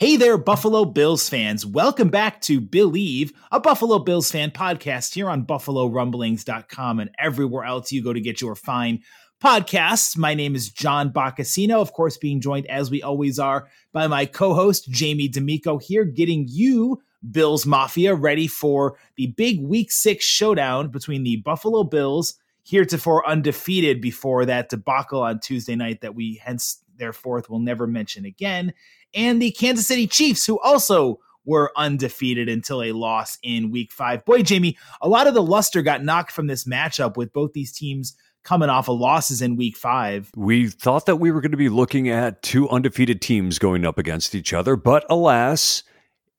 Hey there, Buffalo Bills fans. Welcome back to Believe, a Buffalo Bills fan podcast here on BuffaloRumblings.com and everywhere else you go to get your fine podcasts. My name is John Boccacino, of course, being joined as we always are by my co host, Jamie D'Amico, here getting you, Bills Mafia, ready for the big week six showdown between the Buffalo Bills, heretofore undefeated before that debacle on Tuesday night that we hence therefore will never mention again and the Kansas City Chiefs, who also were undefeated until a loss in week five. Boy, Jamie, a lot of the luster got knocked from this matchup with both these teams coming off of losses in week five. We thought that we were going to be looking at two undefeated teams going up against each other, but alas,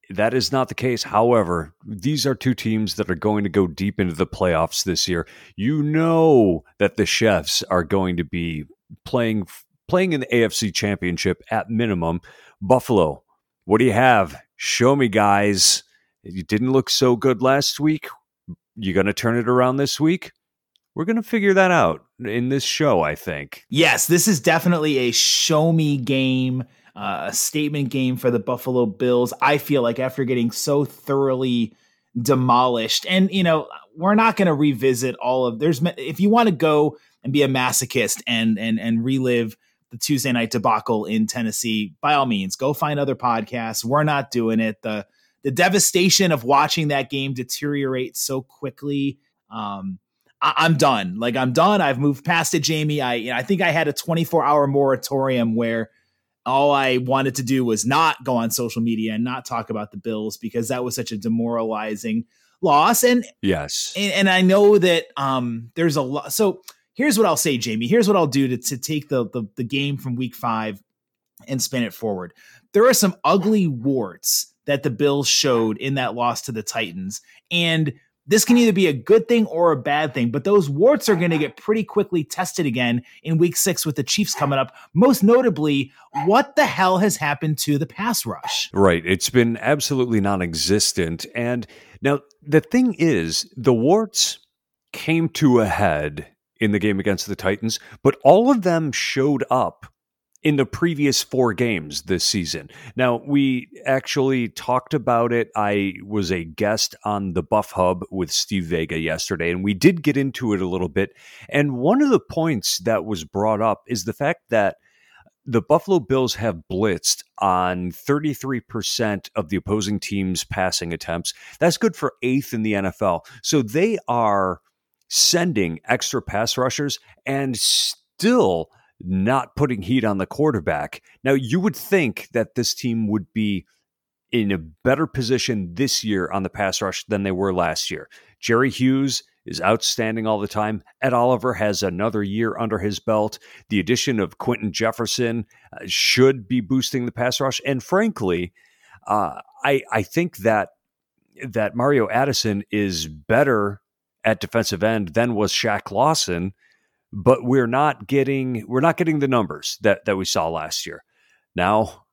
that is not the case. However, these are two teams that are going to go deep into the playoffs this year. You know that the Chiefs are going to be playing playing in the AFC Championship at minimum. Buffalo, what do you have? Show me, guys. You didn't look so good last week. You going to turn it around this week? We're going to figure that out in this show, I think. Yes, this is definitely a show me game, uh, a statement game for the Buffalo Bills. I feel like after getting so thoroughly demolished, and, you know, we're not going to revisit all of there's if you want to go and be a masochist and and and relive the Tuesday night debacle in Tennessee, by all means, go find other podcasts. We're not doing it. The the devastation of watching that game deteriorate so quickly. Um, I, am done. Like I'm done. I've moved past it, Jamie. I you know, I think I had a 24 hour moratorium where all I wanted to do was not go on social media and not talk about the Bills because that was such a demoralizing loss. And yes, and, and I know that um, there's a lot. So here's what I'll say, Jamie. Here's what I'll do to, to take the, the, the game from week five and spin it forward. There are some ugly warts that the Bills showed in that loss to the Titans. And this can either be a good thing or a bad thing, but those warts are going to get pretty quickly tested again in week six with the Chiefs coming up. Most notably, what the hell has happened to the pass rush? Right. It's been absolutely non existent. And now the thing is, the warts came to a head in the game against the Titans, but all of them showed up in the previous four games this season. Now, we actually talked about it. I was a guest on the Buff Hub with Steve Vega yesterday, and we did get into it a little bit. And one of the points that was brought up is the fact that the Buffalo Bills have blitzed on 33% of the opposing team's passing attempts. That's good for eighth in the NFL. So they are sending extra pass rushers and still not putting heat on the quarterback. Now, you would think that this team would be in a better position this year on the pass rush than they were last year. Jerry Hughes is outstanding all the time. Ed Oliver has another year under his belt. The addition of Quinton Jefferson uh, should be boosting the pass rush. And frankly, uh, I I think that that Mario Addison is better at defensive end than was Shaq Lawson, but we're not getting we're not getting the numbers that that we saw last year. Now,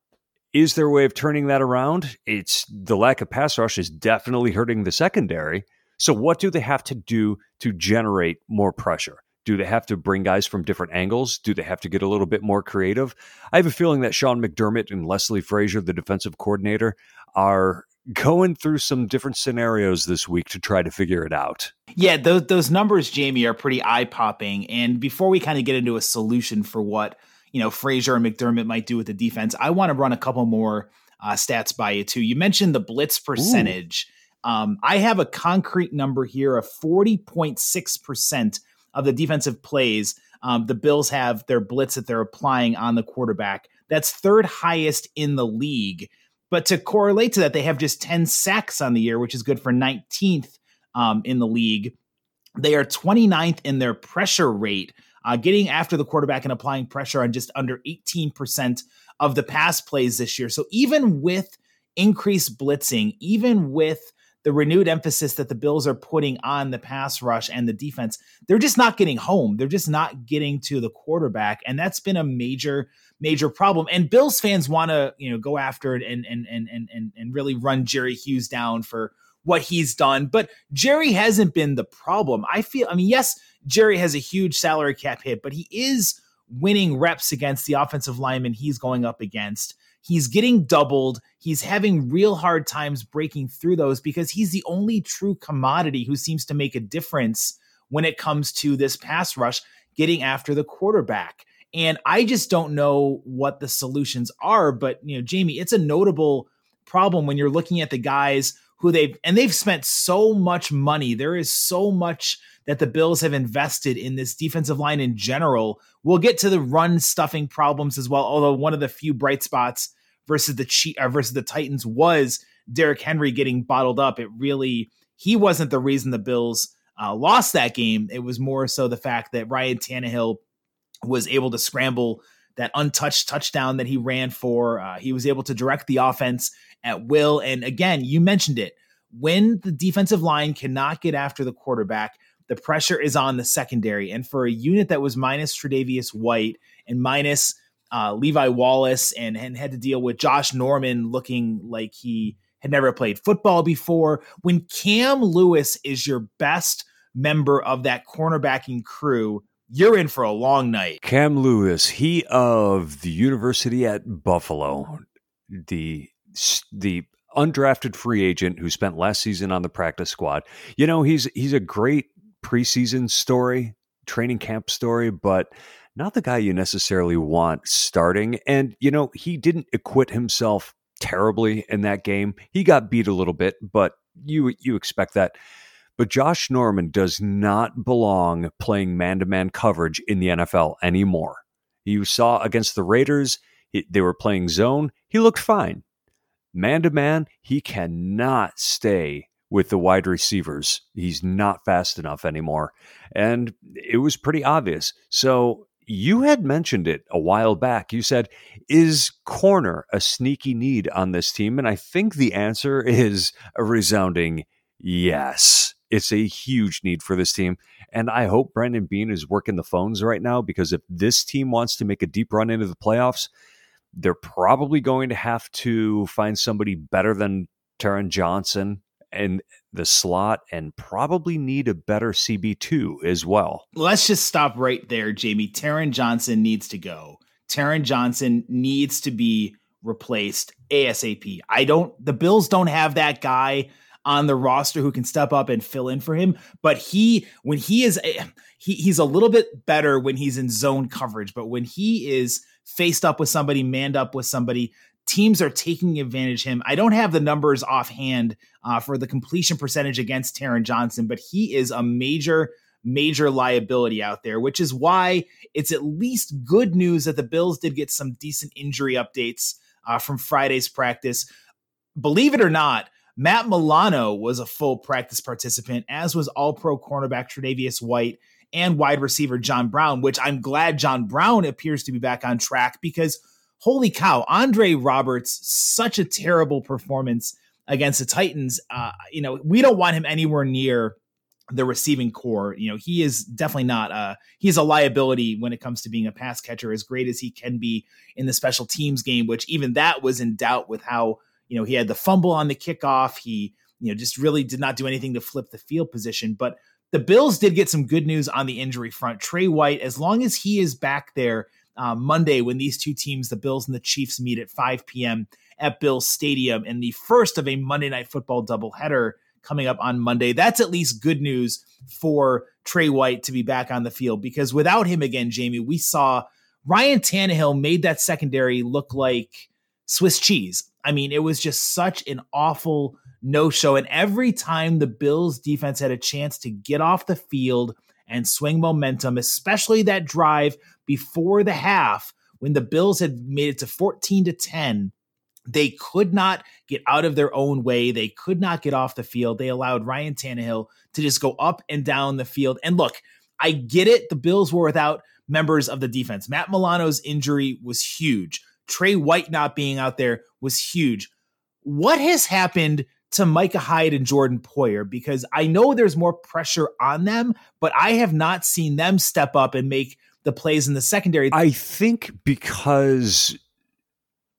is there a way of turning that around? It's the lack of pass rush is definitely hurting the secondary. So what do they have to do to generate more pressure? Do they have to bring guys from different angles? Do they have to get a little bit more creative? I have a feeling that Sean McDermott and Leslie Frazier, the defensive coordinator, are going through some different scenarios this week to try to figure it out. Yeah, those those numbers, Jamie, are pretty eye popping. And before we kind of get into a solution for what you know Frazier and McDermott might do with the defense, I want to run a couple more uh, stats by you too. You mentioned the blitz percentage. Um, I have a concrete number here of 40.6% of the defensive plays um, the Bills have their blitz that they're applying on the quarterback. That's third highest in the league. But to correlate to that, they have just 10 sacks on the year, which is good for 19th um, in the league. They are 29th in their pressure rate, uh, getting after the quarterback and applying pressure on just under 18% of the pass plays this year. So even with increased blitzing, even with the renewed emphasis that the Bills are putting on the pass rush and the defense, they're just not getting home. They're just not getting to the quarterback, and that's been a major, major problem. And Bills fans want to, you know, go after it and and and and and really run Jerry Hughes down for what he's done. But Jerry hasn't been the problem. I feel. I mean, yes, Jerry has a huge salary cap hit, but he is winning reps against the offensive lineman he's going up against. He's getting doubled. He's having real hard times breaking through those because he's the only true commodity who seems to make a difference when it comes to this pass rush getting after the quarterback. And I just don't know what the solutions are. But, you know, Jamie, it's a notable problem when you're looking at the guys who they've and they've spent so much money. There is so much that the Bills have invested in this defensive line in general. We'll get to the run stuffing problems as well. Although one of the few bright spots versus the uh, versus the Titans was Derrick Henry getting bottled up. It really he wasn't the reason the Bills uh, lost that game. It was more so the fact that Ryan Tannehill was able to scramble that untouched touchdown that he ran for. Uh, he was able to direct the offense at will. And again, you mentioned it. When the defensive line cannot get after the quarterback, the pressure is on the secondary. And for a unit that was minus Tre'Davious White and minus uh, Levi Wallace and, and had to deal with Josh Norman looking like he had never played football before, when Cam Lewis is your best member of that cornerbacking crew, you're in for a long night. Cam Lewis, he of the University at Buffalo, the the undrafted free agent who spent last season on the practice squad. You know, he's he's a great preseason story, training camp story, but not the guy you necessarily want starting. And, you know, he didn't acquit himself terribly in that game. He got beat a little bit, but you you expect that. But Josh Norman does not belong playing man to man coverage in the NFL anymore. You saw against the Raiders, they were playing zone. He looked fine. Man to man, he cannot stay with the wide receivers. He's not fast enough anymore. And it was pretty obvious. So you had mentioned it a while back. You said, Is corner a sneaky need on this team? And I think the answer is a resounding yes. It's a huge need for this team. And I hope Brandon Beane is working the phones right now because if this team wants to make a deep run into the playoffs, they're probably going to have to find somebody better than Taron Johnson and the slot and probably need a better CB2 as well. Let's just stop right there, Jamie. Taron Johnson needs to go. Taron Johnson needs to be replaced ASAP. I don't, the Bills don't have that guy on the roster who can step up and fill in for him. But he, when he is, eh, he, he's a little bit better when he's in zone coverage. But when he is faced up with somebody, manned up with somebody, teams are taking advantage him. I don't have the numbers offhand uh, for the completion percentage against Taron Johnson, but he is a major, major liability out there, which is why it's at least good news that the Bills did get some decent injury updates uh, from Friday's practice. Believe it or not, Matt Milano was a full practice participant, as was all pro cornerback Tre'Davious White and wide receiver John Brown, which I'm glad John Brown appears to be back on track because holy cow, Andre Roberts, such a terrible performance against the Titans. Uh, you know, we don't want him anywhere near the receiving corps. You know, he is definitely not uh he's a liability when it comes to being a pass catcher as great as he can be in the special teams game, which even that was in doubt with how, you know, he had the fumble on the kickoff. He, you know, just really did not do anything to flip the field position. But the Bills did get some good news on the injury front. Trey White, as long as he is back there, uh, Monday when these two teams, the Bills and the Chiefs, meet at 5 p.m. at Bills Stadium in the first of a Monday Night Football doubleheader coming up on Monday. That's at least good news for Trey White to be back on the field because without him again, Jamie, we saw Ryan Tannehill made that secondary look like Swiss cheese. I mean, it was just such an awful no show. And every time the Bills defense had a chance to get off the field and swing momentum, especially that drive before the half when the Bills had made it to 14 to 10, they could not get out of their own way. They could not get off the field. They allowed Ryan Tannehill to just go up and down the field. And look, I get it. The Bills were without members of the defense. Matt Milano's injury was huge. Trey White not being out there was huge. What has happened to Micah Hyde and Jordan Poyer? Because I know there's more pressure on them, but I have not seen them step up and make the plays in the secondary. I think because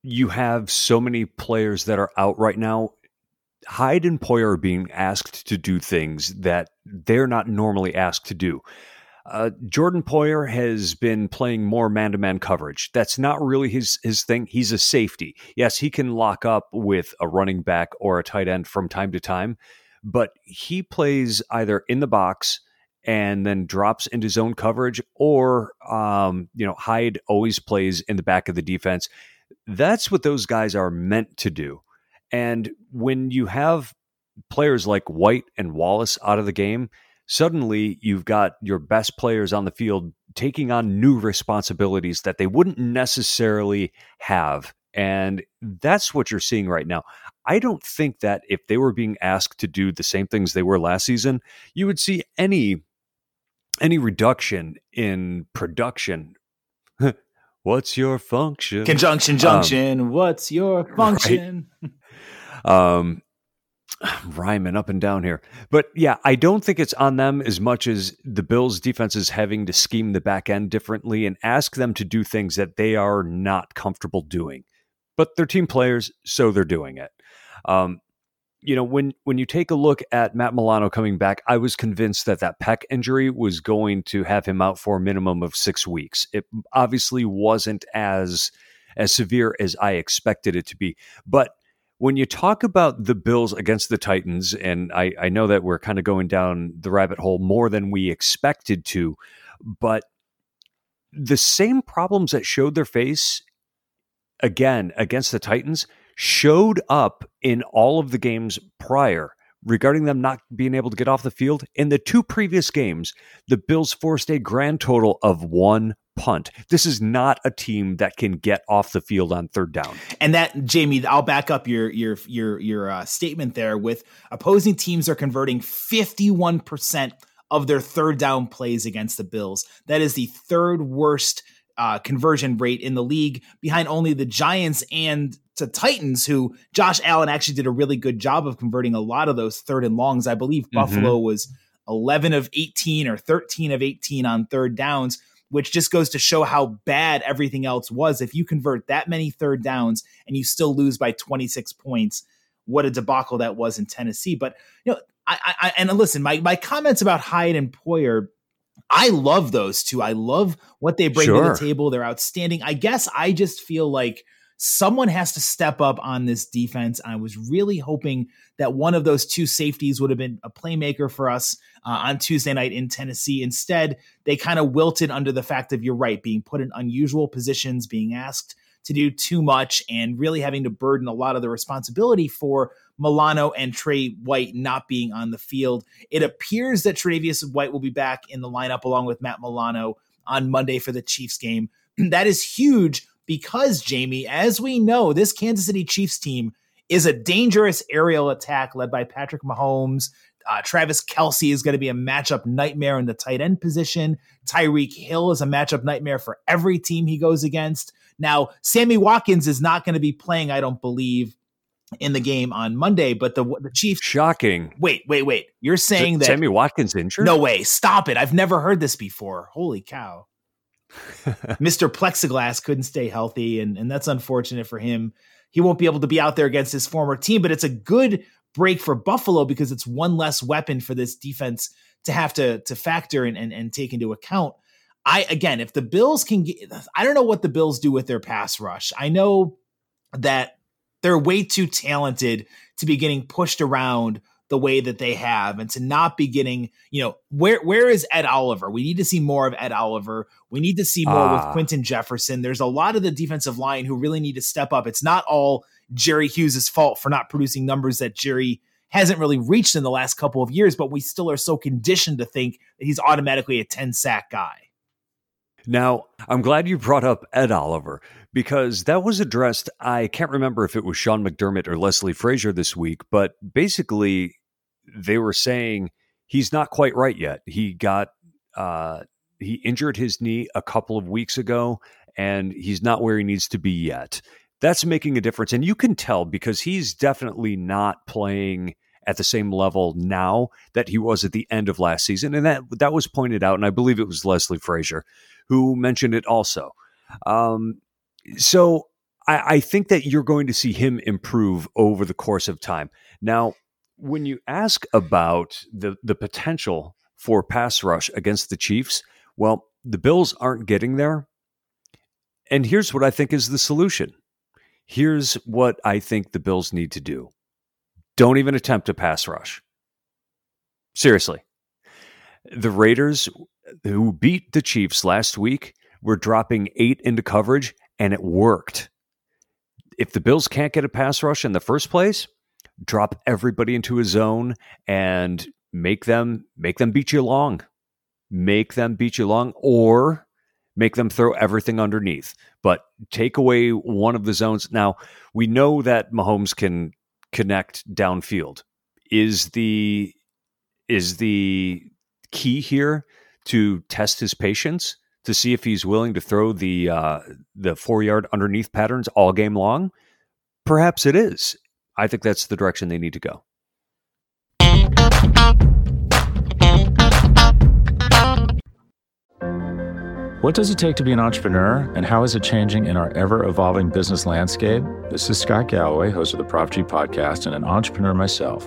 you have so many players that are out right now. Hyde and Poyer are being asked to do things that they're not normally asked to do. Uh, Jordan Poyer has been playing more man-to-man coverage. That's not really his his thing. He's a safety. Yes, he can lock up with a running back or a tight end from time to time, but he plays either in the box and then drops into zone coverage, or um, you know Hyde always plays in the back of the defense. That's what those guys are meant to do. And when you have players like White and Wallace out of the game, suddenly you've got your best players on the field taking on new responsibilities that they wouldn't necessarily have. And that's what you're seeing right now. I don't think that if they were being asked to do the same things they were last season, you would see any any reduction in production. What's your function? Conjunction junction. Um, What's your function? Right? Um rhyming up and down here. But yeah, I don't think it's on them as much as the Bills defense is having to scheme the back end differently and ask them to do things that they are not comfortable doing. But they're team players, so they're doing it. Um, you know, when when you take a look at Matt Milano coming back, I was convinced that that pec injury was going to have him out for a minimum of six weeks. It obviously wasn't as as severe as I expected it to be, but when you talk about the Bills against the Titans, and I, I know that we're kind of going down the rabbit hole more than we expected to, but the same problems that showed their face again against the Titans showed up in all of the games prior regarding them not being able to get off the field. In the two previous games, the Bills forced a grand total of one punt. This is not a team that can get off the field on third down. And that Jamie, I'll back up your your your your uh, statement there with opposing teams are converting 51% of their third down plays against the Bills. That is the third worst uh, conversion rate in the league, behind only the Giants and the Titans, who Josh Allen actually did a really good job of converting a lot of those third and longs. I believe mm-hmm. Buffalo was 11 of 18 or 13 of 18 on third downs which just goes to show how bad everything else was. If you convert that many third downs and you still lose by 26 points, what a debacle that was in Tennessee. But you know, I, I and listen, my my comments about Hyde and Poyer, I love those two. I love what they bring sure. to the table. They're outstanding. I guess I just feel like someone has to step up on this defense. I was really hoping that one of those two safeties would have been a playmaker for us uh, on Tuesday night in Tennessee. Instead, they kind of wilted under the fact of you're right, being put in unusual positions, being asked to do too much, and really having to burden a lot of the responsibility for Milano and Trey White not being on the field. It appears that Tre'Davious White will be back in the lineup along with Matt Milano on Monday for the Chiefs game. that is huge because, Jamie, as we know, this Kansas City Chiefs team is a dangerous aerial attack led by Patrick Mahomes. Uh, Travis Kelce is going to be a matchup nightmare in the tight end position. Tyreek Hill is a matchup nightmare for every team he goes against. Now, Sammy Watkins is not going to be playing, I don't believe, in the game on Monday, but the the Chiefs shocking. Wait, wait, wait. You're saying that Sammy Watkins injured? No way. Stop it. I've never heard this before. Holy cow. Mr. Plexiglass couldn't stay healthy, and, and that's unfortunate for him. He won't be able to be out there against his former team, but it's a good break for Buffalo because it's one less weapon for this defense to have to to factor and, and, and take into account. I again, if the Bills can get, I don't know what the Bills do with their pass rush. I know that they're way too talented to be getting pushed around the way that they have and to not be getting, you know, where where is Ed Oliver? We need to see more of Ed Oliver. We need to see more with ah. Quinton Jefferson. There's a lot of the defensive line who really need to step up. It's not all Jerry Hughes' fault for not producing numbers that Jerry hasn't really reached in the last couple of years, but we still are so conditioned to think that he's automatically a 10 sack guy. Now, I'm glad you brought up Ed Oliver because that was addressed. I can't remember if it was Sean McDermott or Leslie Frazier this week, but basically, they were saying he's not quite right yet. He got, uh, he injured his knee a couple of weeks ago and he's not where he needs to be yet. That's making a difference. And you can tell because he's definitely not playing at the same level now that he was at the end of last season. And that that was pointed out, and I believe it was Leslie Frazier who mentioned it also. Um, so I, I think that you're going to see him improve over the course of time. Now, when you ask about the the potential for pass rush against the Chiefs, well, the Bills aren't getting there. And here's what I think is the solution. Here's what I think the Bills need to do. Don't even attempt a pass rush. Seriously. The Raiders, who beat the Chiefs last week, were dropping eight into coverage, and it worked. If the Bills can't get a pass rush in the first place, drop everybody into a zone and make them make them beat you long. Make them beat you long, or make them throw everything underneath. But take away one of the zones. Now, we know that Mahomes can connect downfield. Is the is the key here to test his patience to see if he's willing to throw the uh, the four yard underneath patterns all game long? Perhaps it is. I think that's the direction they need to go. What does it take to be an entrepreneur, and how is it changing in our ever evolving business landscape? This is Scott Galloway, host of the Prop G podcast, and an entrepreneur myself.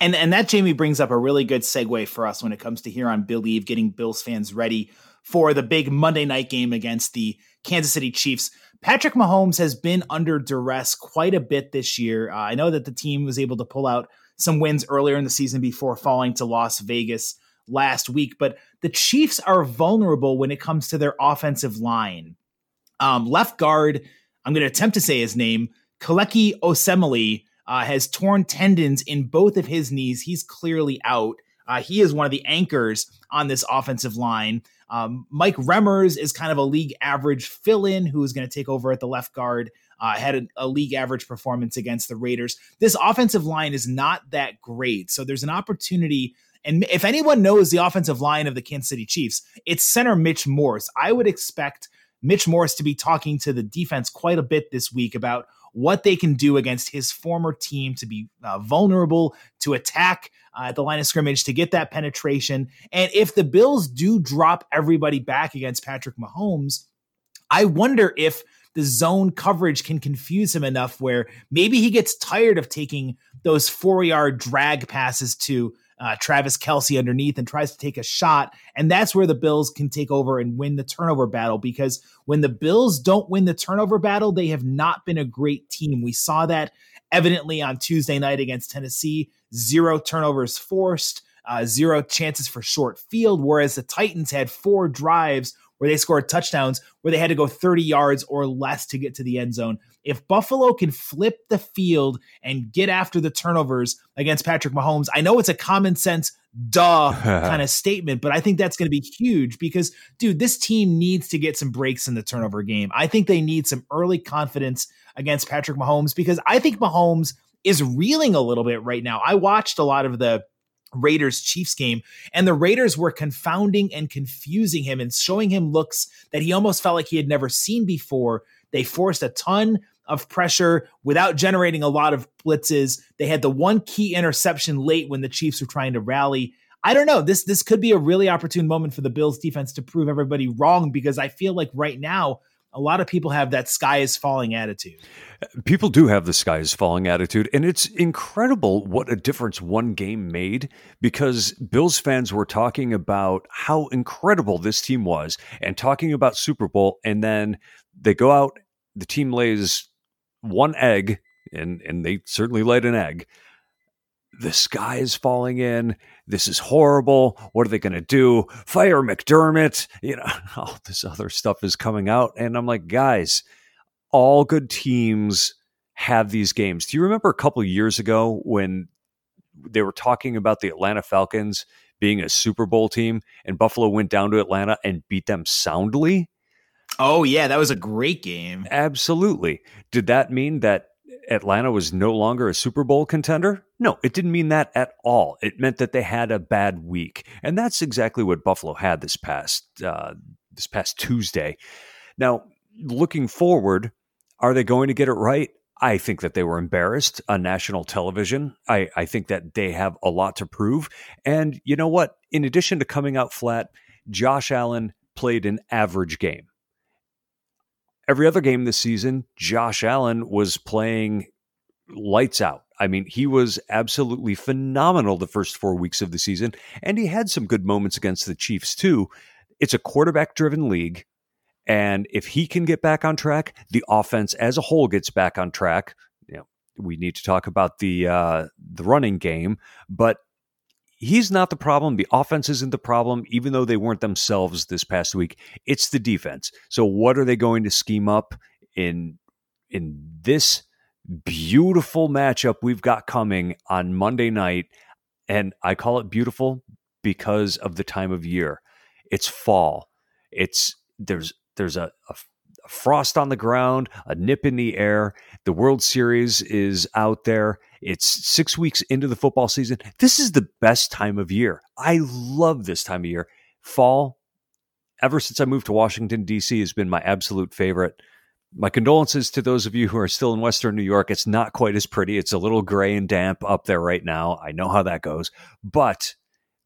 And and that Jamie brings up a really good segue for us when it comes to here on Believe, getting Bills fans ready for the big Monday night game against the Kansas City Chiefs. Patrick Mahomes has been under duress quite a bit this year. Uh, I know that the team was able to pull out some wins earlier in the season before falling to Las Vegas last week, but the Chiefs are vulnerable when it comes to their offensive line. Um, left guard, I'm going to attempt to say his name, Kelechi Osemele, uh, has torn tendons in both of his knees. He's clearly out. Uh, he is one of the anchors on this offensive line. Um, Mike Remmers is kind of a league average fill in who is going to take over at the left guard. Uh, had a, a, league average performance against the Raiders. This offensive line is not that great. So there's an opportunity and if anyone knows the offensive line of the Kansas City Chiefs, it's center Mitch Morse. I would expect Mitch Morse to be talking to the defense quite a bit this week about what they can do against his former team to be uh, vulnerable, to attack uh, at the line of scrimmage, to get that penetration. And if the Bills do drop everybody back against Patrick Mahomes, I wonder if the zone coverage can confuse him enough where maybe he gets tired of taking those four yard drag passes to uh, Travis Kelce underneath and tries to take a shot. And that's where the Bills can take over and win the turnover battle because when the Bills don't win the turnover battle, they have not been a great team. We saw that evidently on Tuesday night against Tennessee. Zero turnovers forced, uh, zero chances for short field, whereas the Titans had four drives where they scored touchdowns where they had to go 30 yards or less to get to the end zone. If Buffalo can flip the field and get after the turnovers against Patrick Mahomes, I know it's a common sense duh kind of statement, but I think that's going to be huge because, dude, this team needs to get some breaks in the turnover game. I think they need some early confidence against Patrick Mahomes because I think Mahomes is reeling a little bit right now. I watched a lot of the Raiders Chiefs game. And the Raiders were confounding and confusing him and showing him looks that he almost felt like he had never seen before. They forced a ton of pressure without generating a lot of blitzes. They had the one key interception late when the Chiefs were trying to rally. I don't know. This this could be a really opportune moment for the Bills defense to prove everybody wrong because I feel like right now a lot of people have that sky is falling attitude. People do have the sky is falling attitude, and it's incredible what a difference one game made because Bills fans were talking about how incredible this team was and talking about Super Bowl, and then they go out, the team lays one egg, and and they certainly laid an egg. The sky is falling in. This is horrible. What are they going to do? Fire McDermott. You know, all this other stuff is coming out. And I'm like, guys, all good teams have these games. Do you remember a couple years ago when they were talking about the Atlanta Falcons being a Super Bowl team and Buffalo went down to Atlanta and beat them soundly? Oh, yeah, that was a great game. Absolutely. Did that mean that Atlanta was no longer a Super Bowl contender? No, it didn't mean that at all. It meant that they had a bad week, and that's exactly what Buffalo had this past uh, this past Tuesday. Now, looking forward, are they going to get it right? I think that they were embarrassed on national television. I, I think that they have a lot to prove. And you know what? In addition to coming out flat, Josh Allen played an average game. Every other game this season, Josh Allen was playing lights out. I mean, he was absolutely phenomenal the first four weeks of the season, and he had some good moments against the Chiefs too. It's a quarterback driven league. And if he can get back on track, the offense as a whole gets back on track. We need to talk about the uh, the running game, but he's not the problem. The offense isn't the problem, even though they weren't themselves this past week. It's the defense. So what are they going to scheme up in in this beautiful matchup we've got coming on Monday night? And I call it beautiful because of the time of year. It's fall. It's there's there's a, a frost on the ground, a nip in the air. The World Series is out there. It's six weeks into the football season. This is the best time of year. I love this time of year. Fall, ever since I moved to Washington, D.C., has been my absolute favorite. My condolences to those of you who are still in Western New York. It's not quite as pretty. It's a little gray and damp up there right now. I know how that goes. But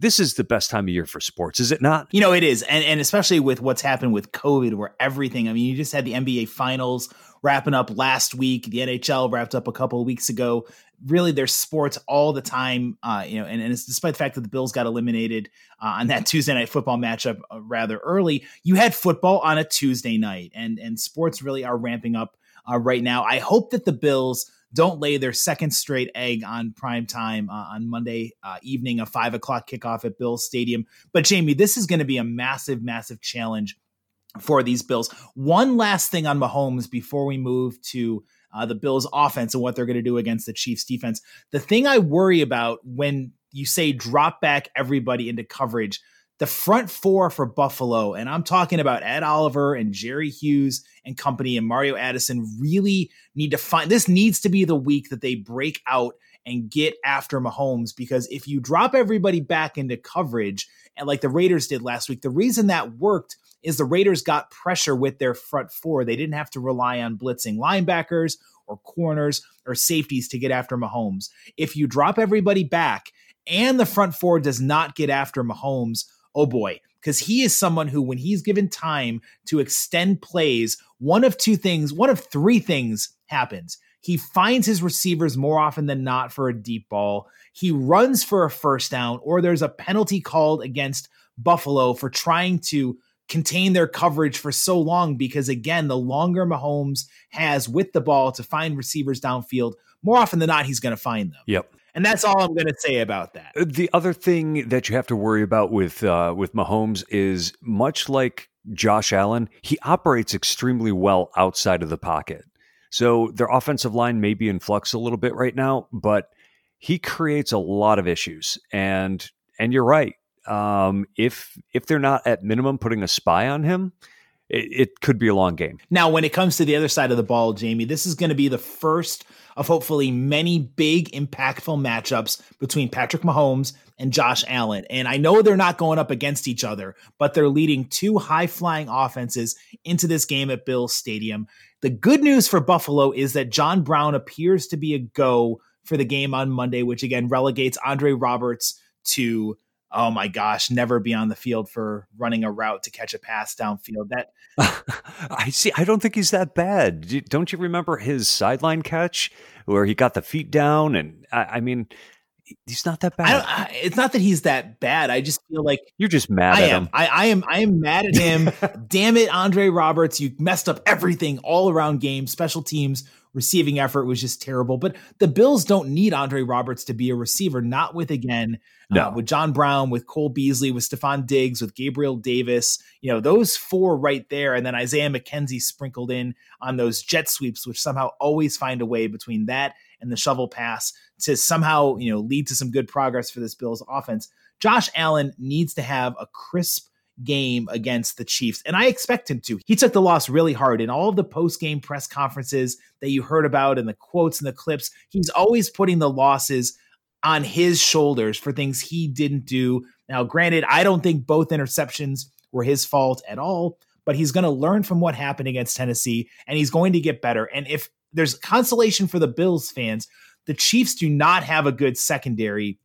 this is the best time of year for sports, is it not? You know, it is. And, and especially with what's happened with COVID, where everything, I mean, you just had the NBA finals wrapping up last week. The NHL wrapped up a couple of weeks ago. Really, there's sports all the time. Uh, you know, and, and it's despite the fact that the Bills got eliminated uh, on that Tuesday night football matchup uh, rather early, you had football on a Tuesday night, and and sports really are ramping up uh, right now. I hope that the Bills don't lay their second straight egg on prime time uh, on Monday uh, evening, a five o'clock kickoff at Bills Stadium. But Jamie, this is going to be a massive, massive challenge for these Bills. One last thing on Mahomes before we move to uh, the Bills offense and what they're going to do against the Chiefs defense. The thing I worry about when you say drop back everybody into coverage, the front four for Buffalo, and I'm talking about Ed Oliver and Jerry Hughes and company and Mario Addison really need to find this needs to be the week that they break out and get after Mahomes because if you drop everybody back into coverage and like the Raiders did last week, the reason that worked is the Raiders got pressure with their front four. They didn't have to rely on blitzing linebackers or corners or safeties to get after Mahomes. If you drop everybody back and the front four does not get after Mahomes, oh boy, because he is someone who, when he's given time to extend plays, one of two things, one of three things happens. He finds his receivers more often than not for a deep ball. He runs for a first down, or there's a penalty called against Buffalo for trying to contain their coverage for so long because again the longer Mahomes has with the ball to find receivers downfield more often than not he's going to find them. Yep. And that's all I'm going to say about that. Uh, the other thing that you have to worry about with uh, with Mahomes is much like Josh Allen, he operates extremely well outside of the pocket. So their offensive line may be in flux a little bit right now, but he creates a lot of issues. And and you're right. Um, if if they're not at minimum putting a spy on him, it, it could be a long game. Now, when it comes to the other side of the ball, Jamie, this is going to be the first of hopefully many big, impactful matchups between Patrick Mahomes and Josh Allen. And I know they're not going up against each other, but they're leading two high flying offenses into this game at Bills Stadium. The good news for Buffalo is that John Brown appears to be a go for the game on Monday, which again relegates Andre Roberts to oh my gosh, never be on the field for running a route to catch a pass downfield. That I see. I don't think he's that bad. Don't you remember his sideline catch where he got the feet down? And I, I mean, he's not that bad. I, it's not that he's that bad. I just feel like you're just mad I at am. him. I, I am. I am mad at him. Damn it, Andre Roberts! You messed up everything all around game, special teams, receiving effort was just terrible. But the Bills don't need Andre Roberts to be a receiver. Not with again uh, no. uh, with John Brown, with Cole Beasley, with Stefon Diggs, with Gabriel Davis. You know those four right there, and then Isaiah McKenzie sprinkled in on those jet sweeps, which somehow always find a way between that and the shovel pass to somehow you know lead to some good progress for this Bills offense. Josh Allen needs to have a crisp game against the Chiefs. And I expect him to. He took the loss really hard in all of the post game press conferences that you heard about and the quotes and the clips. He's always putting the losses on his shoulders for things he didn't do. Now, granted, I don't think both interceptions were his fault at all, but he's going to learn from what happened against Tennessee and he's going to get better. And if there's consolation for the Bills fans, the Chiefs do not have a good secondary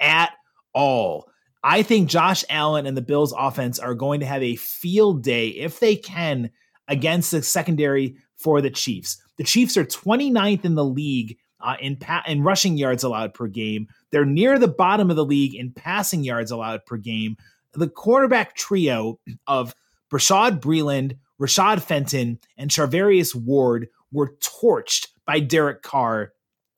at all. I think Josh Allen and the Bills offense are going to have a field day if they can against the secondary for the Chiefs. The Chiefs are 29th in the league uh, in pa- in rushing yards allowed per game. They're near the bottom of the league in passing yards allowed per game. The quarterback trio of Bashaud Breeland, Rashad Fenton, and Charvarius Ward were torched by Derek Carr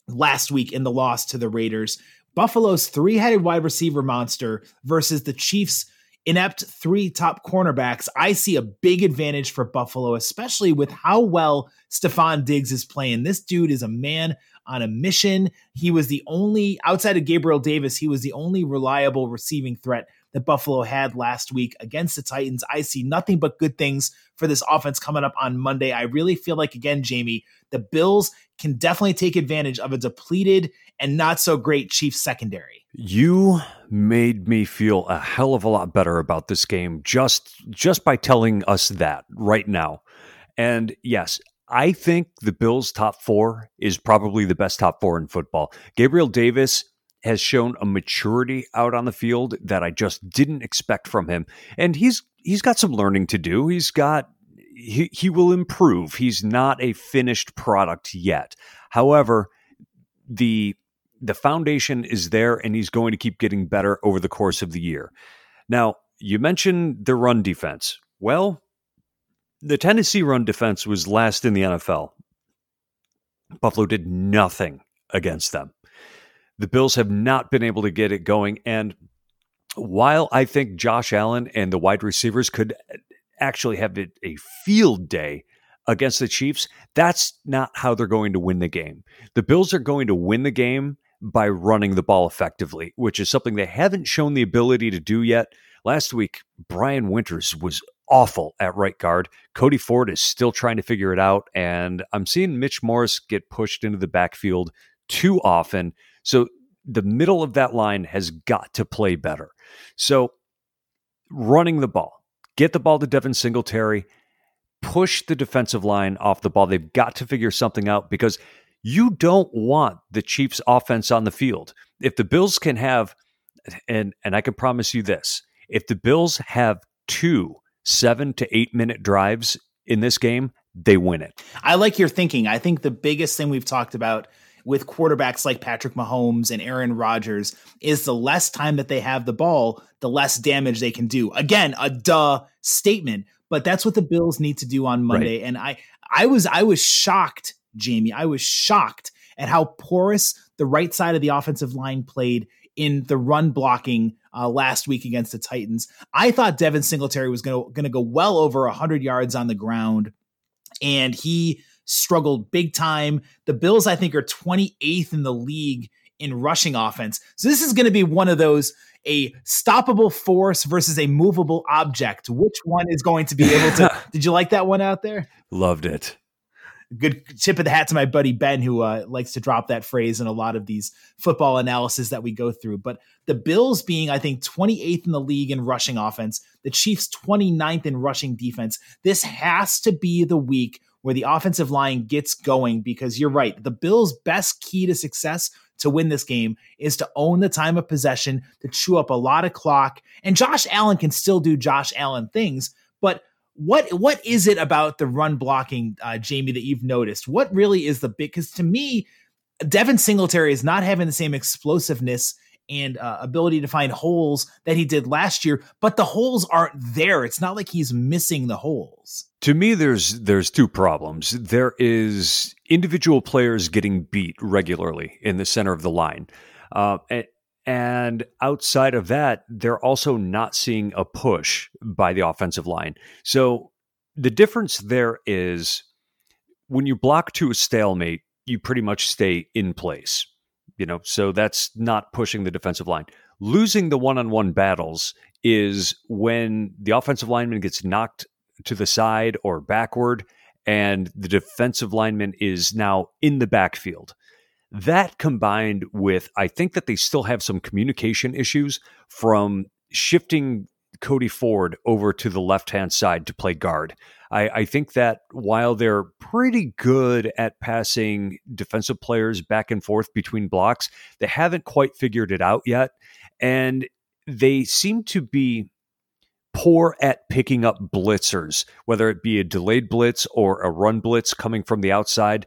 last week in the loss to the Raiders. Buffalo's three headed wide receiver monster versus the Chiefs' inept three top cornerbacks, I see a big advantage for Buffalo, especially with how well Stefon Diggs is playing. This dude is a man on a mission. He was the only, outside of Gabriel Davis, he was the only reliable receiving threat that Buffalo had last week against the Titans. I see nothing but good things for this offense coming up on Monday. I really feel like, again, Jamie, the Bills can definitely take advantage of a depleted and not so great Chiefs secondary. You made me feel a hell of a lot better about this game just just by telling us that right now. And yes, I think the Bills top 4 is probably the best top 4 in football. Gabriel Davis has shown a maturity out on the field that I just didn't expect from him. And he's he's got some learning to do. He's got he, he will improve. He's not a finished product yet. However, the the foundation is there and he's going to keep getting better over the course of the year. Now, you mentioned the run defense. Well, the Tennessee run defense was last in the NFL. Buffalo did nothing against them. The Bills have not been able to get it going. And while I think Josh Allen and the wide receivers could actually have a field day against the Chiefs, that's not how they're going to win the game. The Bills are going to win the game by running the ball effectively, which is something they haven't shown the ability to do yet. Last week, Brian Winters was awful at right guard. Cody Ford is still trying to figure it out. And I'm seeing Mitch Morse get pushed into the backfield too often. So the middle of that line has got to play better. So running the ball, get the ball to Devin Singletary, push the defensive line off the ball. They've got to figure something out because you don't want the Chiefs offense on the field. If the Bills can have and and I can promise you this, if the Bills have two 7 to 8 minute drives in this game, they win it. I like your thinking. I think the biggest thing we've talked about with quarterbacks like Patrick Mahomes and Aaron Rodgers is the less time that they have the ball, the less damage they can do. Again, a duh statement, but that's what the Bills need to do on Monday. Right. And I I was I was shocked, Jamie. I was shocked at how porous the right side of the offensive line played in the run blocking uh, last week against the Titans. I thought Devin Singletary was going to go well over 100 yards on the ground, and he struggled big time. The Bills, I think, are 28th in the league in rushing offense. So this is going to be one of those a stoppable force versus a movable object. Which one is going to be able to? did you like that one out there? Loved it. Good tip of the hat to my buddy Ben, who uh, likes to drop that phrase in a lot of these football analysis that we go through. But the Bills being, I think, 28th in the league in rushing offense, the Chiefs 29th in rushing defense. This has to be the week where the offensive line gets going because you're right. The Bills' best key to success to win this game is to own the time of possession, to chew up a lot of clock. And Josh Allen can still do Josh Allen things, but what what is it about the run blocking, uh, Jamie, that you've noticed? What really is the big? Because to me, Devin Singletary is not having the same explosiveness and uh, ability to find holes that he did last year, but the holes aren't there. It's not like he's missing the holes. To me, there's there's two problems. There is individual players getting beat regularly in the center of the line, uh, and, and outside of that, they're also not seeing a push by the offensive line. So the difference there is when you block to a stalemate, you pretty much stay in place you know, so that's not pushing the defensive line. Losing the one on one battles is when the offensive lineman gets knocked to the side or backward and the defensive lineman is now in the backfield. That combined with, I think that they still have some communication issues from shifting Cody Ford over to the left hand side to play guard. I, I, think that while they're pretty good at passing defensive players back and forth between blocks, they haven't quite figured it out yet. And they seem to be poor at picking up blitzers, whether it be a delayed blitz or a run blitz coming from the outside.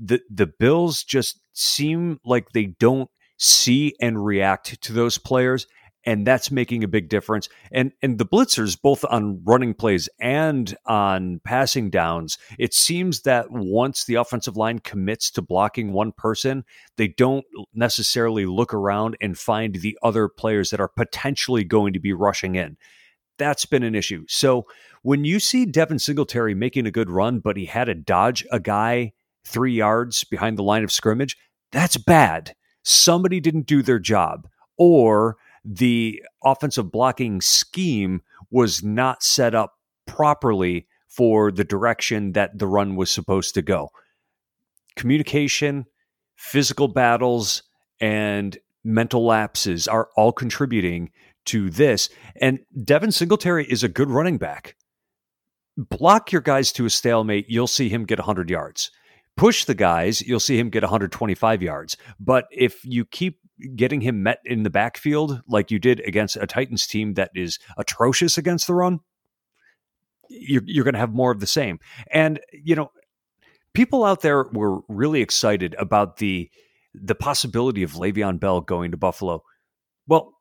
The the Bills just seem like they don't see and react to those players and that's making a big difference. And and the blitzers, both on running plays and on passing downs, it seems that once the offensive line commits to blocking one person, they don't necessarily look around and find the other players that are potentially going to be rushing in. That's been an issue. So when you see Devin Singletary making a good run, but he had to dodge a guy three yards behind the line of scrimmage, that's bad. Somebody didn't do their job. Or the offensive blocking scheme was not set up properly for the direction that the run was supposed to go. Communication, physical battles, and mental lapses are all contributing to this. And Devin Singletary is a good running back. Block your guys to a stalemate, you'll see him get 100 yards. Push the guys, you'll see him get 125 yards. But if you keep getting him met in the backfield like you did against a Titans team that is atrocious against the run, you're, you're going to have more of the same. And, you know, people out there were really excited about the the possibility of Le'Veon Bell going to Buffalo. Well,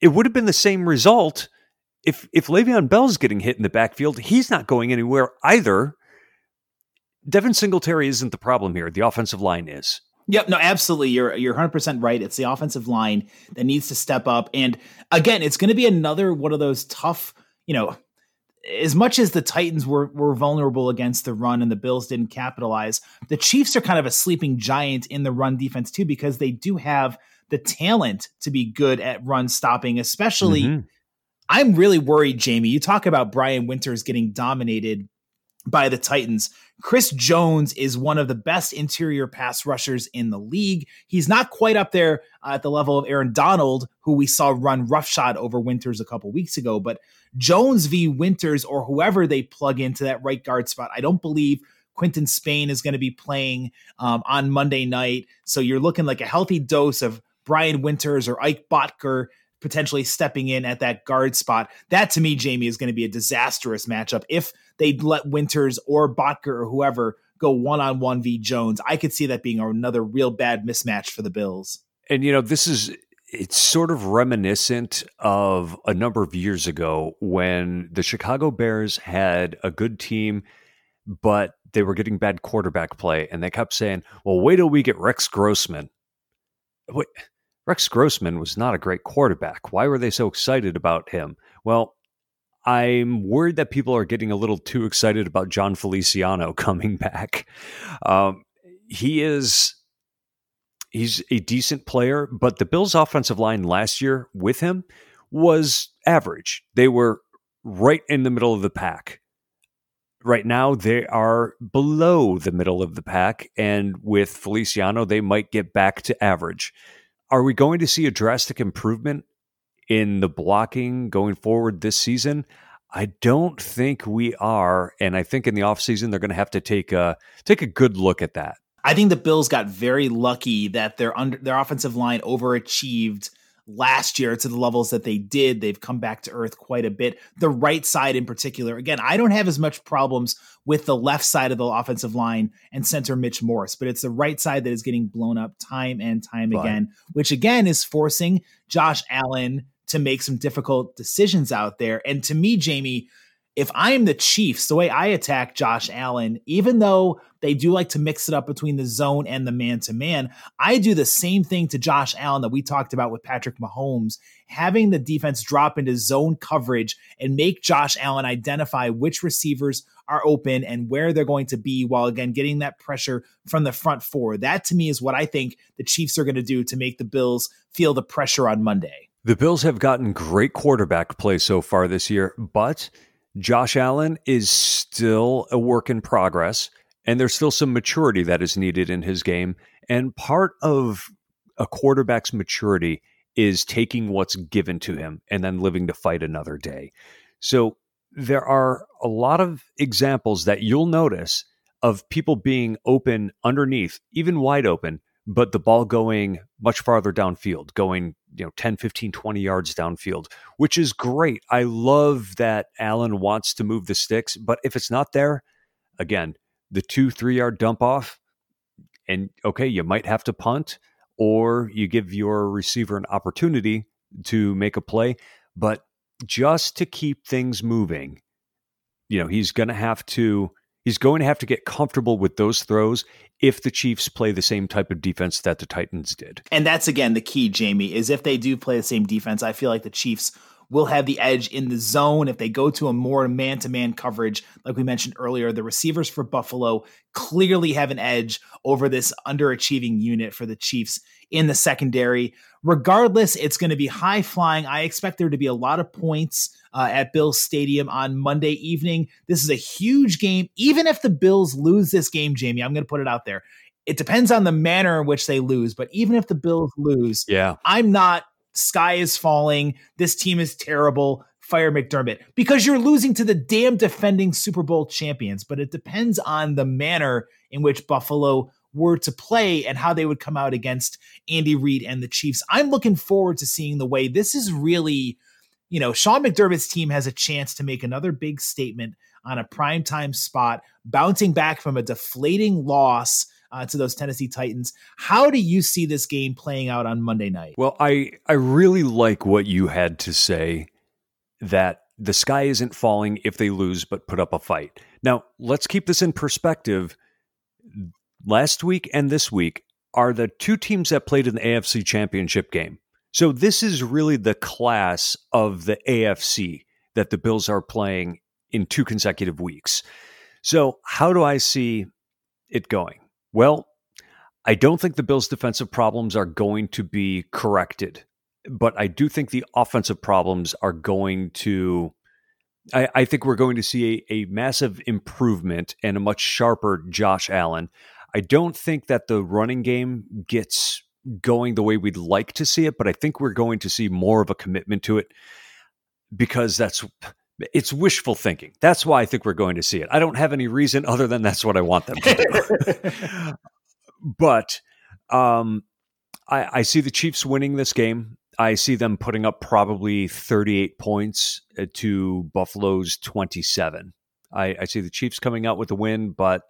it would have been the same result if if Le'Veon Bell's getting hit in the backfield. He's not going anywhere either. Devin Singletary isn't the problem here. The offensive line is. Yep, no, absolutely. You're you're 100% right. It's the offensive line that needs to step up. And again, it's going to be another one of those tough, you know, as much as the Titans were were vulnerable against the run and the Bills didn't capitalize, the Chiefs are kind of a sleeping giant in the run defense too because they do have the talent to be good at run stopping, especially mm-hmm. I'm really worried, Jamie. You talk about Brian Winters getting dominated by the Titans. Chris Jones is one of the best interior pass rushers in the league. He's not quite up there uh, at the level of Aaron Donald, who we saw run roughshod over Winters a couple weeks ago. But Jones v. Winters or whoever they plug into that right guard spot, I don't believe Quinton Spain is going to be playing um, on Monday night. So you're looking like a healthy dose of Brian Winters or Ike Boettger potentially stepping in at that guard spot. That to me, Jamie, is going to be a disastrous matchup. If they'd let Winters or Boettger or whoever go one on one v Jones, I could see that being another real bad mismatch for the Bills. And you know, this is it's sort of reminiscent of a number of years ago when the Chicago Bears had a good team, but they were getting bad quarterback play, and they kept saying, "Well, wait till we get Rex Grossman." Wait, Rex Grossman was not a great quarterback. Why were they so excited about him? Well, I'm worried that people are getting a little too excited about Jon Feliciano coming back. Um, he is he's a decent player, but the Bills' offensive line last year with him was average. They were right in the middle of the pack. Right now, they are below the middle of the pack, and with Feliciano, they might get back to average. Are we going to see a drastic improvement in the blocking going forward this season? I don't think we are, and I think in the offseason they're going to have to take a take a good look at that. I think the Bills got very lucky that their under their offensive line overachieved last year to the levels that they did. They've come back to earth quite a bit. The right side in particular. Again, I don't have as much problems with the left side of the offensive line and center Mitch Morse, but it's the right side that is getting blown up time and time again, which again is forcing Josh Allen to make some difficult decisions out there. And to me, Jamie, if I am the Chiefs, the way I attack Josh Allen, even though they do like to mix it up between the zone and the man to man, I do the same thing to Josh Allen that we talked about with Patrick Mahomes, having the defense drop into zone coverage and make Josh Allen identify which receivers are open and where they're going to be while again getting that pressure from the front four. That to me is what I think the Chiefs are going to do to make the Bills feel the pressure on Monday. The Bills have gotten great quarterback play so far this year, but Josh Allen is still a work in progress, and there's still some maturity that is needed in his game. And part of a quarterback's maturity is taking what's given to him and then living to fight another day. So there are a lot of examples that you'll notice of people being open underneath, even wide open, but the ball going much farther downfield, going you know 10 15 20 yards downfield which is great. I love that allen wants to move the sticks but if it's not there again the two three yard dump off and okay you might have to punt or you give your receiver an opportunity to make a play but just to keep things moving you know he's going to have to he's going to have to get comfortable with those throws if the Chiefs play the same type of defense that the Titans did. And that's again the key, Jamie, is if they do play the same defense, I feel like the Chiefs will have the edge in the zone if they go to a more man-to-man coverage like we mentioned earlier the receivers for buffalo clearly have an edge over this underachieving unit for the chiefs in the secondary regardless it's going to be high flying i expect there to be a lot of points uh, at Bills Stadium on Monday evening. This is a huge game. Even if the Bills lose this game, Jamie, I'm going to put it out there. It depends on the manner in which they lose, but even if the Bills lose, yeah, I'm not sky is falling. This team is terrible. Fire McDermott because you're losing to the damn defending Super Bowl champions. But it depends on the manner in which Buffalo were to play and how they would come out against Andy Reid and the Chiefs. I'm looking forward to seeing the way this is really you know, Sean McDermott's team has a chance to make another big statement on a primetime spot, bouncing back from a deflating loss uh, to those Tennessee Titans. How do you see this game playing out on Monday night? Well, I I really like what you had to say that the sky isn't falling if they lose but put up a fight. Now, let's keep this in perspective. Last week and this week are the two teams that played in the AFC Championship game. So this is really the class of the AFC that the Bills are playing in two consecutive weeks. So how do I see it going? Well, I don't think the Bills' defensive problems are going to be corrected, but I do think the offensive problems are going to. I, I think we're going to see a, a massive improvement and a much sharper Josh Allen. I don't think that the running game gets going the way we'd like to see it, but I think we're going to see more of a commitment to it because that's it's wishful thinking. That's why I think we're going to see it. I don't have any reason other than that's what I want them to do. but um, I, I see the Chiefs winning this game. I see them putting up probably 38 points uh, to Buffalo's 27. I, I see the Chiefs coming out with a win, but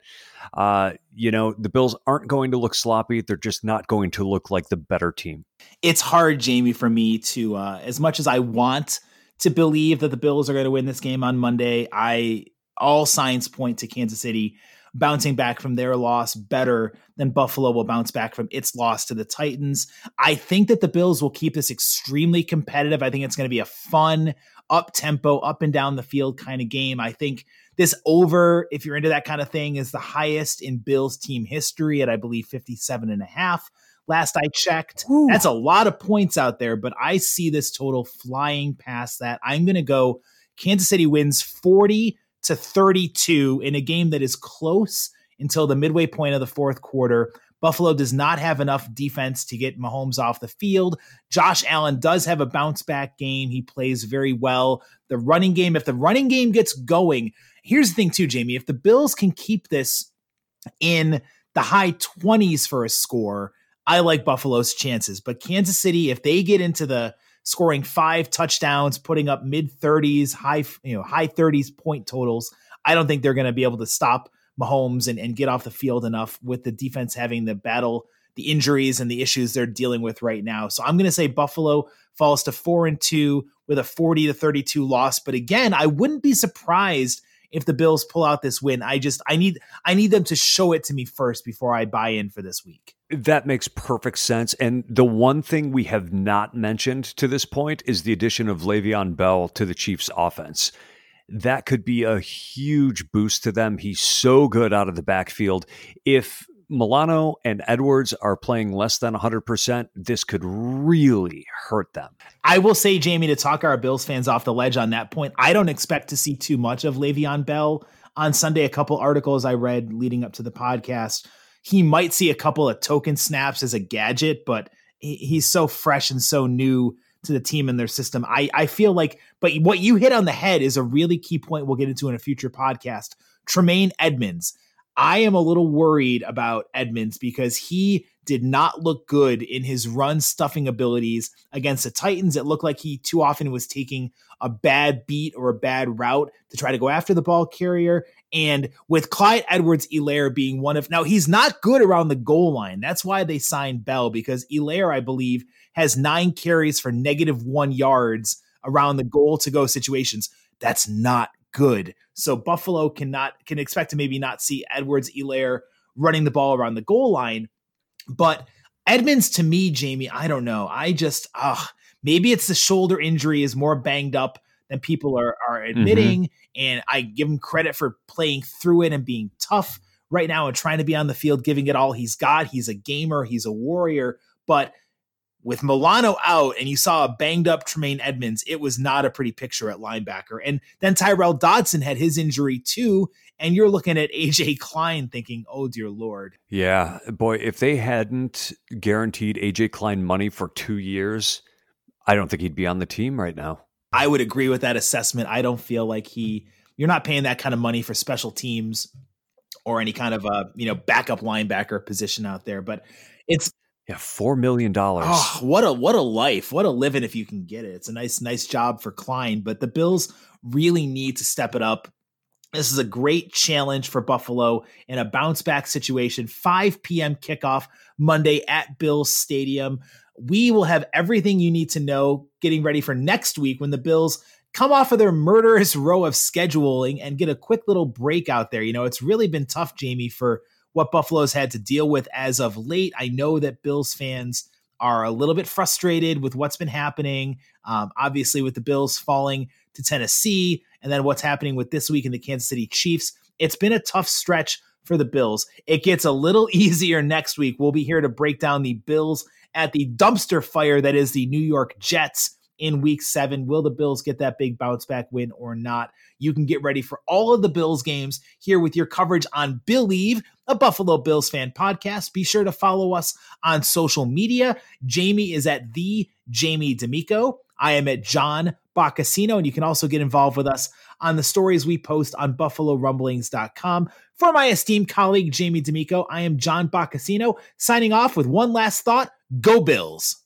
uh, you know the Bills aren't going to look sloppy. They're just not going to look like the better team. It's hard, Jamie, for me to uh, as much as I want to believe that the Bills are going to win this game on Monday. I all signs point to Kansas City bouncing back from their loss better than Buffalo will bounce back from its loss to the Titans. I think that the Bills will keep this extremely competitive. I think it's going to be a fun, up tempo, up and down the field kind of game. I think this over, if you're into that kind of thing, is the highest in Bills team history at, I believe, 57 and a half. last I checked. Ooh. That's a lot of points out there, but I see this total flying past that. I'm going to go Kansas City wins 40 to 32 in a game that is close until the midway point of the fourth quarter. Buffalo does not have enough defense to get Mahomes off the field. Josh Allen does have a bounce back game. He plays very well. The running game, if the running game gets going, here's the thing, too, Jamie. If the Bills can keep this in the high 20s for a score, I like Buffalo's chances. But Kansas City, if they get into the scoring five touchdowns, putting up mid 30s, high, you know, high 30s point totals, I don't think they're going to be able to stop Mahomes and, and get off the field enough with the defense having the battle, the injuries and the issues they're dealing with right now. So I'm going to say Buffalo falls to four and two with a 40 to 32 loss. But again, I wouldn't be surprised if the Bills pull out this win. I just I need I need them to show it to me first before I buy in for this week. That makes perfect sense. And the one thing we have not mentioned to this point is the addition of Le'Veon Bell to the Chiefs offense that could be a huge boost to them. He's so good out of the backfield. If Milano and Edwards are playing less than 100%, this could really hurt them. I will say, Jamie, to talk our Bills fans off the ledge on that point, I don't expect to see too much of Le'Veon Bell on Sunday. A couple articles I read leading up to the podcast, he might see a couple of token snaps as a gadget, but he's so fresh and so new to the team and their system. I, I feel like, but what you hit on the head is a really key point we'll get into in a future podcast. Tremaine Edmunds. I am a little worried about Edmunds because he did not look good in his run stuffing abilities against the Titans. It looked like he too often was taking a bad beat or a bad route to try to go after the ball carrier. And with Clyde Edwards Helaire being one of now, he's not good around the goal line. That's why they signed Bell because Helaire, I believe, has nine carries for negative one yards around the goal to go situations. That's not good. So Buffalo cannot can expect to maybe not see Edwards Helaire running the ball around the goal line. But Edmunds to me, Jamie, I don't know. I just ah, maybe it's the shoulder injury is more banged up than people are are admitting. Mm-hmm. And I give him credit for playing through it and being tough right now and trying to be on the field, giving it all he's got. He's a gamer, he's a warrior, but with Milano out and you saw a banged up Tremaine Edmunds, it was not a pretty picture at linebacker. And then Tyrel Dodson had his injury too. And you're looking at AJ Klein thinking, oh, dear Lord. Yeah. Boy, if they hadn't guaranteed AJ Klein money for two years, I don't think he'd be on the team right now. I would agree with that assessment. I don't feel like he, you're not paying that kind of money for special teams or any kind of a, you know, backup linebacker position out there. But it's, yeah, four million dollars. Oh, what a what a life! What a living if you can get it. It's a nice nice job for Klein, but the Bills really need to step it up. This is a great challenge for Buffalo in a bounce back situation. 5 p.m. kickoff Monday at Bills Stadium. We will have everything you need to know getting ready for next week when the Bills come off of their murderous row of scheduling and get a quick little break out there. You know, it's really been tough, Jamie, for what Buffalo's had to deal with as of late. I know that Bills fans are a little bit frustrated with what's been happening. Um, obviously, with the Bills falling to Tennessee, and then what's happening with this week in the Kansas City Chiefs. It's been a tough stretch for the Bills. It gets a little easier next week. We'll be here to break down the Bills at the dumpster fire that is the New York Jets in week seven. Will the Bills get that big bounce back win or not? You can get ready for all of the Bills games here with your coverage on Billieve, a Buffalo Bills fan podcast. Be sure to follow us on social media. Jamie is at the Jamie D'Amico. I am at John Boccacino, and you can also get involved with us on the stories we post on BuffaloRumblings.com. For my esteemed colleague Jamie D'Amico, I am John Boccacino, signing off with one last thought: Go Bills!